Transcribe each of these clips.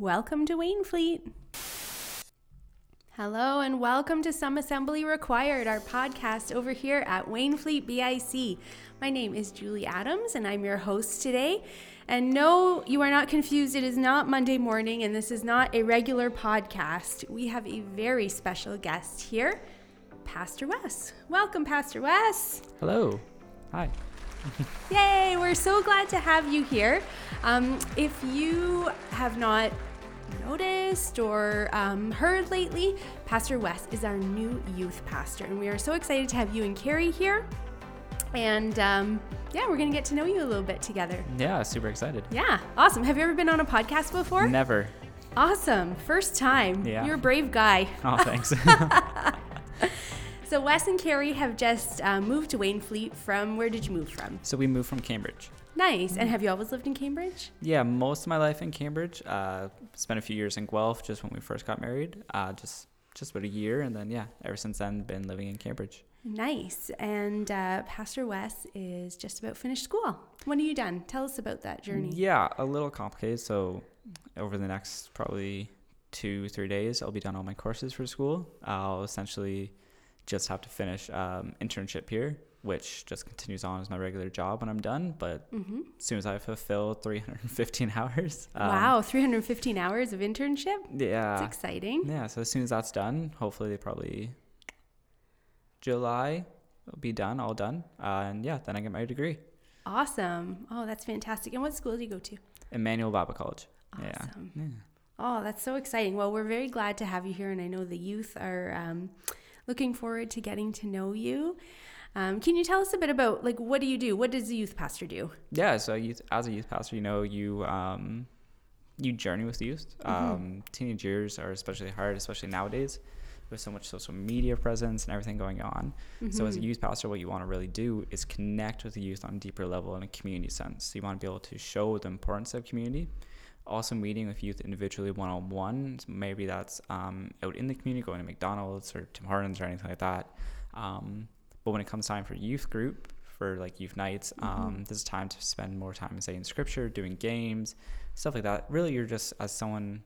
Welcome to Wainfleet. Hello, and welcome to Some Assembly Required, our podcast over here at Wainfleet BIC. My name is Julie Adams, and I'm your host today. And no, you are not confused. It is not Monday morning, and this is not a regular podcast. We have a very special guest here, Pastor Wes. Welcome, Pastor Wes. Hello. Hi. Yay, we're so glad to have you here. Um, if you have not noticed or um, heard lately, Pastor Wes is our new youth pastor, and we are so excited to have you and Carrie here. And um, yeah, we're gonna get to know you a little bit together. Yeah, super excited. Yeah, awesome. Have you ever been on a podcast before? Never. Awesome, first time. Yeah. You're a brave guy. Oh, thanks. So Wes and Carrie have just uh, moved to Wainfleet from where did you move from? so we moved from Cambridge. Nice. And have you always lived in Cambridge? Yeah, most of my life in Cambridge. Uh, spent a few years in Guelph just when we first got married. Uh, just just about a year, and then yeah, ever since then been living in Cambridge. Nice. And uh, Pastor Wes is just about finished school. When are you done? Tell us about that journey. Yeah, a little complicated. So over the next probably two three days, I'll be done all my courses for school. I'll essentially just have to finish um, internship here, which just continues on as my regular job when I'm done. But hmm as soon as I fulfill 315 hours. um, wow, 315 hours of internship? Yeah. That's exciting. Yeah. So as soon as that's done, hopefully they probably July will be done, all done. Uh, and yeah, then I get my degree. Awesome. Oh, that's fantastic. And what school do you go to? Emmanuel Bible College. Awesome. Yeah. Oh, that's so exciting. Well, we're very glad to have you here, and I know the youth are um, looking forward to getting to know you. Um, can you tell us a bit about like what do you do? What does a youth pastor do? Yeah. So youth, as a youth pastor, you know, you, um, you journey with youth. Um, teenage years are especially hard, especially nowadays with so much social media presence and everything going on. So as a youth pastor, what you want to really do is connect with the youth on a deeper level in a community sense. So you want to be able to show the importance of community. Also meeting with youth individually one on one. Maybe that's um, out in the community, going to McDonald's or Tim Hortons or anything like that. Um, but when it comes time for youth group, for like youth nights, um, this is time to spend more time, say, in scripture, doing games, stuff like that. Really, you're just as someone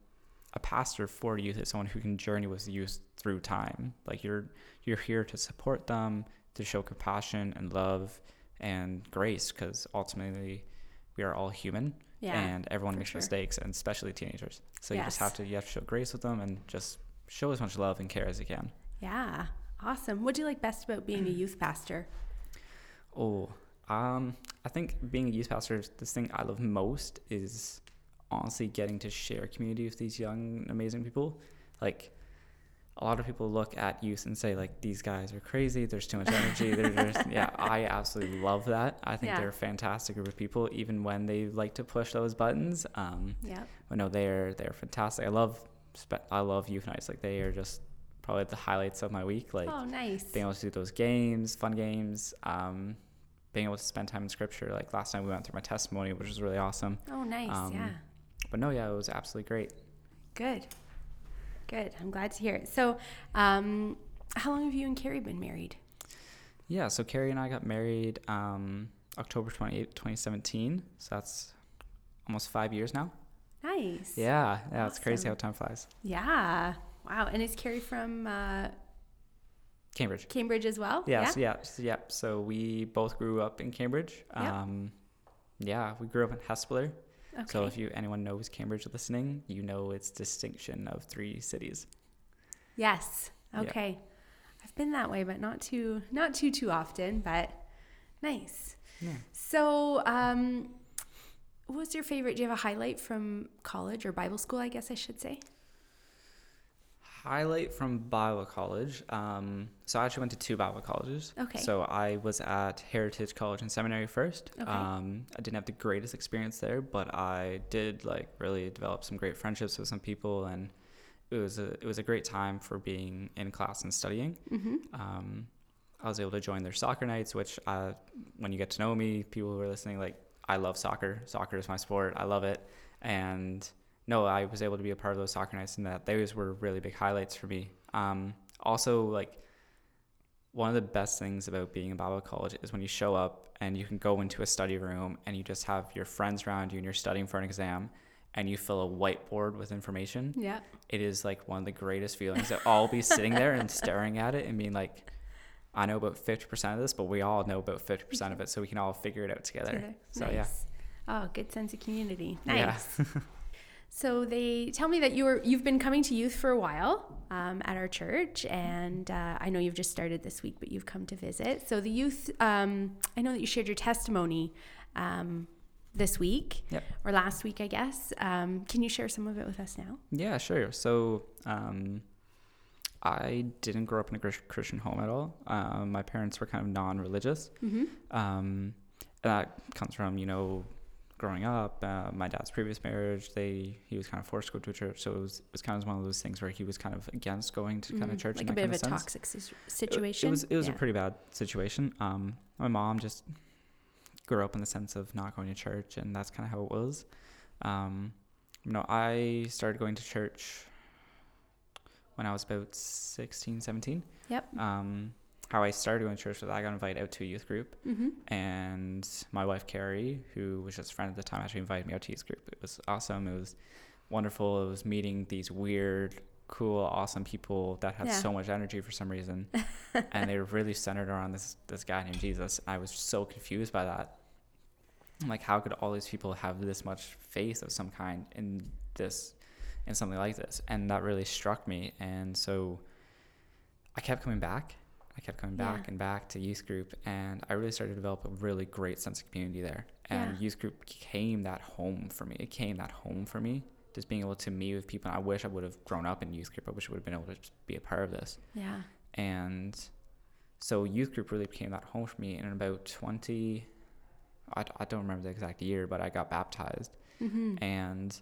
a pastor for youth is someone who can journey with youth through time. Like you're you're here to support them, to show compassion and love and grace, because ultimately we are all human Yeah. and everyone makes sure. mistakes, and especially teenagers. So you just have to you have to show grace with them and just show as much love and care as you can. Yeah. Awesome. What do you like best about being a youth pastor? Oh, um, I think being a youth pastor, this thing I love most is honestly getting to share community with these young, amazing people. Like, a lot of people look at youth and say, like, these guys are crazy. There's too much energy. They're just, yeah, I absolutely love that. I think Yeah. they're a fantastic group of people, even when they like to push those buttons. Um, Yeah. but no, they're they're fantastic. I love, I love youth nights. Like, they are just probably the highlights of my week. Like, oh, nice. being able to do those games, fun games, um, being able to spend time in scripture. Like last time we went through my testimony, which was really awesome. Oh, nice. Um, yeah. But no, yeah, it was absolutely great. Good. Good. I'm glad to hear it. So, um, how long have you and Carrie been married? Yeah, so Carrie and I got married um, October 28th, 2017. So that's almost five years now. Nice. Yeah, yeah, it's crazy how time flies. Yeah. Wow. And is Carrie from uh, Cambridge. Cambridge as well? Yeah, so yeah, so yeah. So we both grew up in Cambridge. Yep. Um, yeah, we grew up in Hespeler. Okay. So if you anyone knows Cambridge listening, you know its distinction of three cities. yes. Okay. I've been that way, but not too not too too often. But nice. Yeah. So, um, what was your favorite? Do you have a highlight from college or Bible school? I guess I should say. Highlight from Bible College. Um, so I actually went to two Bible colleges. Okay. So I was at Heritage College and Seminary first. Okay. Um, I didn't have the greatest experience there, but I did like really develop some great friendships with some people, and it was a it was a great time for being in class and studying. Mm-hmm. Um, I was able to join their soccer nights, which uh, when you get to know me, people who are listening, like I love soccer. Soccer is my sport. I love it, and no, I was able to be a part of those soccer nights, and that those were really big highlights for me. Um, also, like one of the best things about being in Bible college is when you show up and you can go into a study room and you just have your friends around you and you're studying for an exam and you fill a whiteboard with information, Yeah. it is like one of the greatest feelings to all be sitting there and staring at it and being like, I know about 50% of this, but we all know about 50% of it, so we can all figure it out together. Together. So, nice. Oh, good sense of community. Nice. Yeah. So they tell me that you were you've been coming to youth for a while um, at our church, and uh, I know you've just started this week, but you've come to visit. So the youth, um, I know that you shared your testimony um, this week Yep. or last week, I guess. Um, can you share some of it with us now? Yeah, sure. So, um, I didn't grow up in a Christian home at all. Um, my parents were kind of non-religious. Mm-hmm. Um, and that comes from you know, growing up. Uh, my dad's previous marriage, they he was kind of forced to go to church, so it was it was kind of one of those things where he was kind of against going to kind of church. Mm-hmm. like in a bit of a sense. toxic sis- It- situation. It, was it was Yeah. a pretty bad situation. Um, my mom just grew up in the sense of not going to church, and that's kind of how it was. Um, you know, I started going to church when I was about 16, 17. Yep. Um, how I started going to church was I got invited out to a youth group, Mm-hmm. and my wife Carrie, who was just a friend at the time, actually invited me out to youth group. It was awesome. It was wonderful. It was meeting these weird, cool, awesome people that had Yeah. so much energy for some reason, and they were really centered around this this guy named Jesus. I was so confused by that. Like, how could all these people have this much faith of some kind in this, in something like this? And that really struck me. And so, I kept coming back. I kept coming back Yeah. and back to youth group, and I really started to develop a really great sense of community there. And Yeah. youth group became that home for me. It became that home for me. Just being able to meet with people. I wish I would have grown up in youth group. I wish I would have been able to just be a part of this. Yeah. And so youth group really became that home for me. And in about 20, I, I don't remember the exact year, but I got baptized. Mm-hmm. And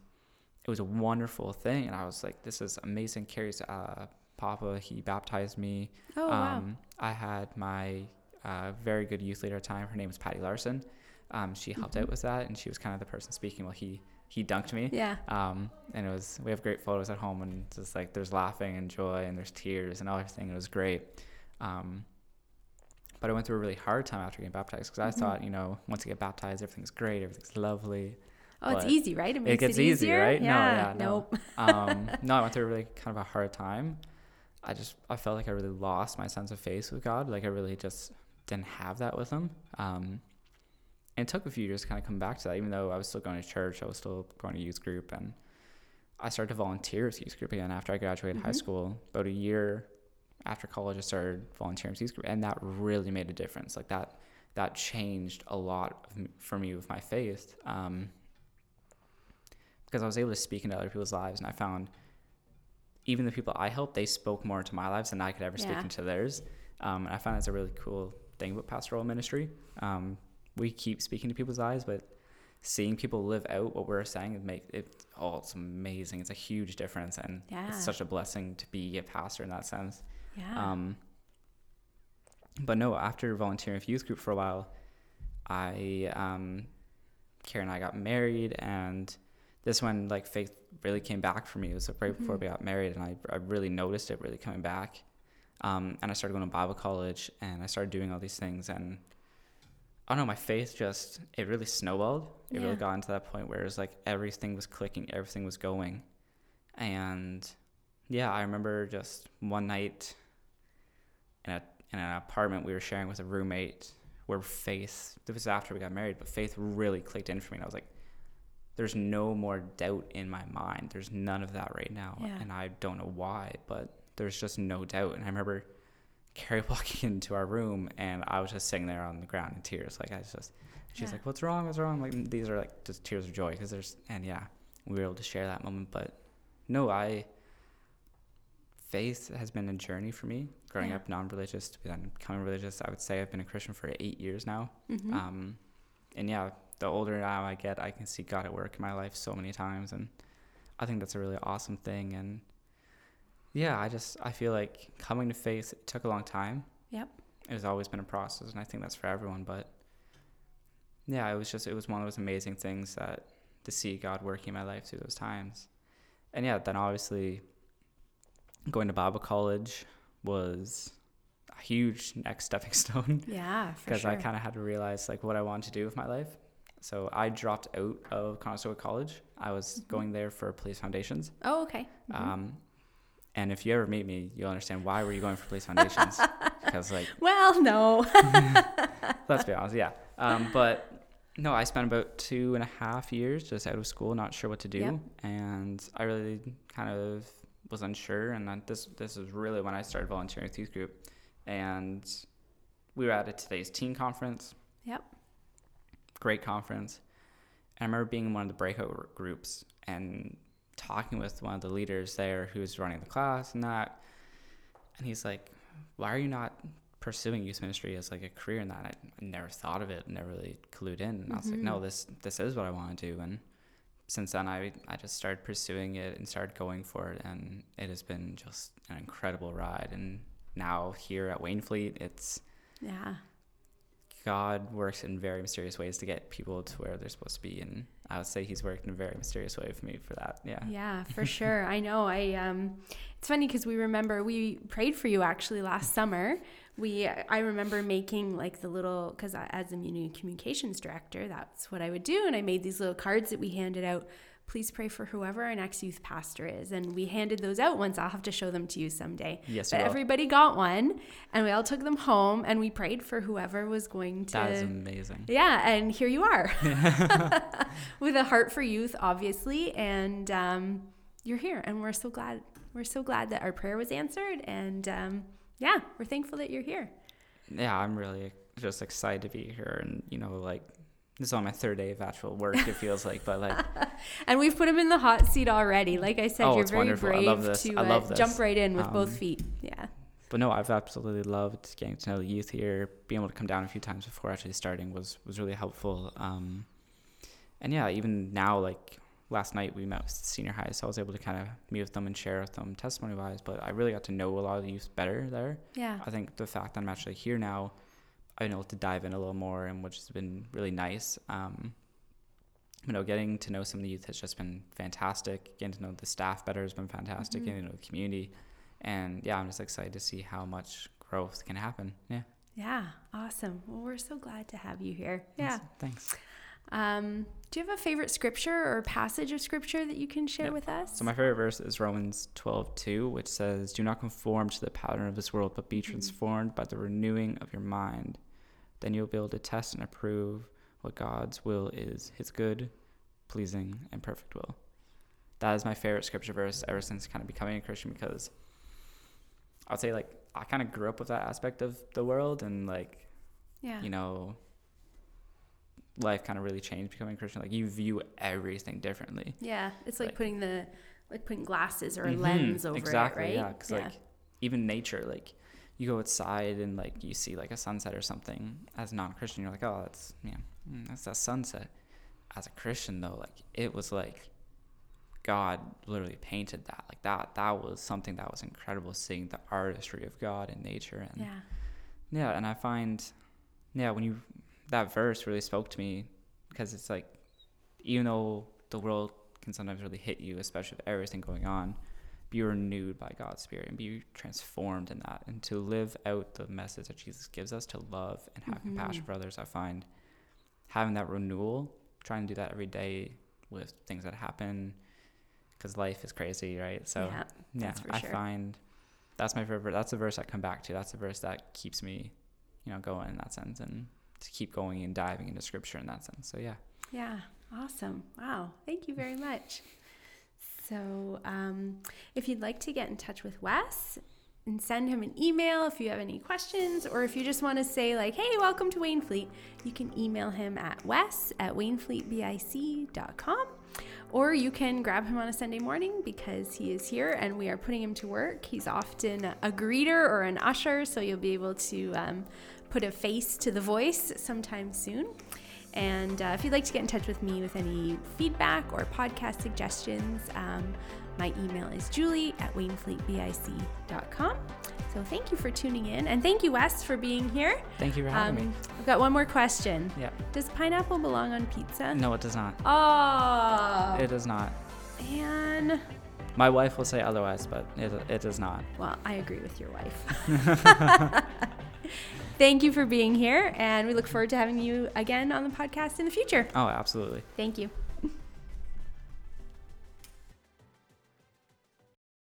it was a wonderful thing. And I was like, this is amazing. Carrie's uh, papa, he baptized me. Oh wow. Um, I had my uh, very good youth leader at the time. Her name was Patty Larson. Um, she helped Mhm. out with that, and she was kind of the person speaking while he he dunked me. Yeah. Um, and it was we have great photos at home, and just like there's laughing and joy, and there's tears and all everything. It was great. Um, but I went through a really hard time after getting baptized because Mhm. I thought, you know, once you get baptized, everything's great, everything's lovely. Oh, it's easy, right? It makes gets it easy, easier. right? No, Yeah. yeah, no. Nope. Um, no, I went through a really kind of a hard time. I just I felt like I really lost my sense of faith with God. Like I really just didn't have that with Him. Um, and it took a few years to kind of come back to that. Even though I was still going to church, I was still going to youth group, and I started to volunteer with youth group again after I graduated high Mhm. school. About a year after college, I started volunteering with youth group, and that really made a difference. Like that that changed a lot of for me with my faith. Um, because I was able to speak into other people's lives, and I found even the people I helped, they spoke more into my lives than I could ever speak into theirs. Um, and I find that's a really cool thing about pastoral ministry. Um, we keep speaking to people's lives, but seeing people live out what we're saying it make it oh it's amazing. It's a huge difference, and Yeah. it's such a blessing to be a pastor in that sense. Yeah. Um, but no, after volunteering with youth group for a while, I, um, Karen and I got married, and this one like faith really came back for me. It was like right before Mhm. we got married, and I, I really noticed it really coming back. Um, and I started going to Bible college, and I started doing all these things, and I don't know, my faith just it really snowballed. It Yeah. really got into that point where it was like everything was clicking, everything was going, and yeah, I remember just one night in a in an apartment we were sharing with a roommate where faith this was after we got married, but faith really clicked in for me and I was like, There's no more doubt in my mind. There's none of that right now. Yeah. And I don't know why, but there's just no doubt. And I remember Carrie walking into our room and I was just sitting there on the ground in tears. Like I was just she's Yeah. like, What's wrong? What's wrong? Like these are like just tears of joy because there's and yeah, we were able to share that moment. But no, I faith has been a journey for me. Growing Yeah. up non-religious to becoming religious, I would say I've been a Christian for eight years now. Mhm. Um, and yeah, the older now I get, I can see God at work in my life so many times, and I think that's a really awesome thing. And yeah, I just I feel like coming to faith it took a long time. Yep. It has always been a process, and I think that's for everyone. But yeah, it was just it was one of those amazing things that to see God working in my life through those times. And yeah, then obviously going to Bible college was a huge next stepping stone Yeah, because sure. I kind of had to realize like what I wanted to do with my life. So I dropped out of Conestoga College. I was Mm-hmm. going there for police foundations. Oh, okay. Mhm. Um, and if you ever meet me, you'll understand why were you going for police foundations? Because like, well, no. let's be honest, yeah. Um, but no, I spent about two and a half years just out of school, not sure what to do, Yep. and I really kind of was unsure. And this this is really when I started volunteering with youth group, and we were at a today's teen conference. Great conference. And I remember being in one of the breakout groups and talking with one of the leaders there who was running the class and that. And he's like, Why are you not pursuing youth ministry as like a career in that? I, I never thought of it, never really clued in. And I was like, mm-hmm. No, this this is what I want to do. And since then, I, I just started pursuing it and started going for it. And it has been just an incredible ride. And now here at Wainfleet, it's Yeah. God works in very mysterious ways to get people to where they're supposed to be, and I would say He's worked in a very mysterious way for me for that. Yeah. Yeah, for sure. I know. I um, it's funny because we remember we prayed for you actually last summer. We I remember making like the little because as community communications director, that's what I would do, and I made these little cards that we handed out. Please pray for whoever our next youth pastor is, and we handed those out once. I'll have to show them to you someday. Yes, but everybody got one, and we all took them home, and we prayed for whoever was going to. That is amazing. Yeah, and here you are with a heart for youth, obviously, and um, you're here, and we're so glad. We're so glad that our prayer was answered, and um, yeah, we're thankful that you're here. Yeah, I'm really just excited to be here, and you know, like this is on my third day of actual work. It feels like, but like, And we've put him in the hot seat already. Like I said, Oh, you're it's very wonderful. I brave love this. to I love uh, this. jump right in with both Um, feet. Yeah, but no, I've absolutely loved getting to know the youth here. Being able to come down a few times before actually starting was was really helpful. Um, and yeah, even now, like last night we met with senior high, so I was able to kind of meet with them and share with them testimony wise. But I really got to know a lot of the youth better there. yeah, I think the fact that I'm actually here now, been able to dive in a little more, and which has been really nice. Um, you know, getting to know some of the youth has just been fantastic. Getting to know the staff better has been fantastic. Mhm. Getting to know the community, and yeah, I'm just excited to see how much growth can happen. Yeah. yeah. Awesome. Well, we're so glad to have you here. Yeah. Thanks. Um, do you have a favorite scripture or passage of scripture that you can share Yep. with us? So my favorite verse is Romans 12:2, which says, "Do not conform to the pattern of this world, but be Mm-hmm. transformed by the renewing of your mind. Then you'll be able to test and approve what God's will is, His good, pleasing, and perfect will." That is my favorite scripture verse ever since kind of becoming a Christian because I would say like I kind of grew up with that aspect of the world and like yeah. you know life kind of really changed becoming a Christian. Like you view everything differently. Yeah, it's like, Like- putting the like putting glasses or a Mhm, lens over exactly, it, right? Yeah, because like even nature, like you go outside and like you see like a sunset or something. As a non-Christian, you're like, oh, that's yeah, mm, that's that sunset. As a Christian, though, like it was like God literally painted that. Like that, that was something that was incredible. Seeing the artistry of God in nature and yeah, yeah, and I find, yeah, when you that verse really spoke to me because it's like, even though the world can sometimes really hit you, especially with everything going on, be renewed by God's Spirit and be transformed in that, and to live out the message that Jesus gives us to love and have compassion Mhm. for others. I find having that renewal, trying to do that every day with things that happen, because life is crazy, right? So yeah, yeah, I sure. find that's my favorite. That's the verse I come back to. That's the verse that keeps me, you know, going in that sense, and to keep going and diving into scripture in that sense. So yeah, yeah. Awesome. Wow. Thank you very much. So, um, if you'd like to get in touch with Wes and send him an email if you have any questions, or if you just want to say, like, hey, welcome to Wainfleet, you can email him at wes at wainfleetbic.com. Or you can grab him on a Sunday morning because he is here and we are putting him to work. He's often a greeter or an usher, so you'll be able to um, put a face to the voice sometime soon. And uh, if you'd like to get in touch with me with any feedback or podcast suggestions, um, my email is julie at wainfleetbic.com. So thank you for tuning in. And thank you, Wes, for being here. thank you for having me. Um, I've got one more question. Yeah, Does pineapple belong on pizza? no, it does not. Oh, It does not. man. My wife will say otherwise, but it it does not. Well, I agree with your wife. thank you for being here, and we look forward to having you again on the podcast in the future. Oh, absolutely. Thank you.